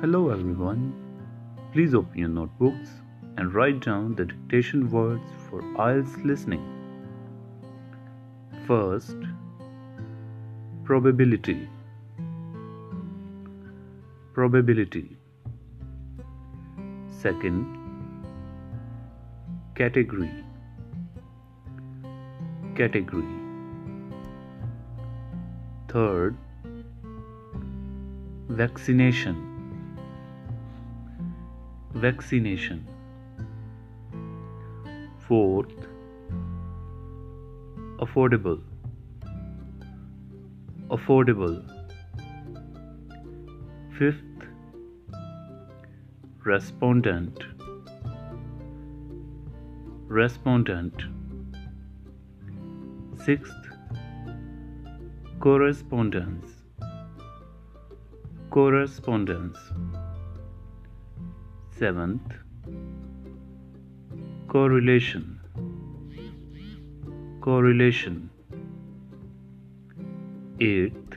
Hello everyone. Please open your notebooks and write down the dictation words for IELTS listening. First, probability. Probability. Second, category. Category. Third, vaccination vaccination. Fourth affordable. Affordable. Fifth respondent. Respondent. Sixth correspondence. Correspondence seventh correlation correlation eighth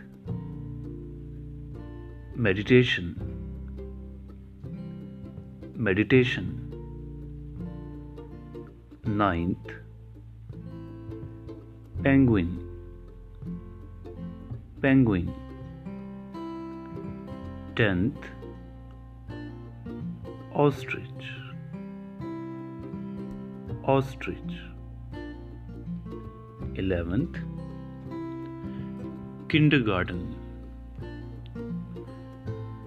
meditation meditation ninth penguin penguin tenth ostrich. Ostrich. 11th kindergarten.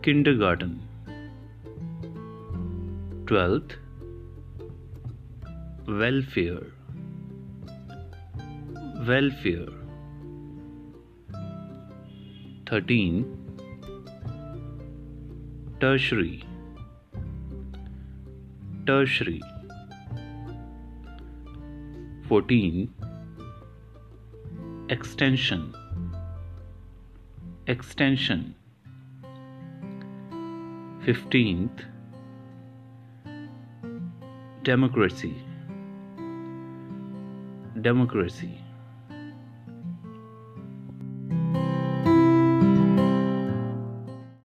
Kindergarten. 12th welfare. Welfare. 13 tertiary tertiary. 14 extension. Extension. 15th democracy. Democracy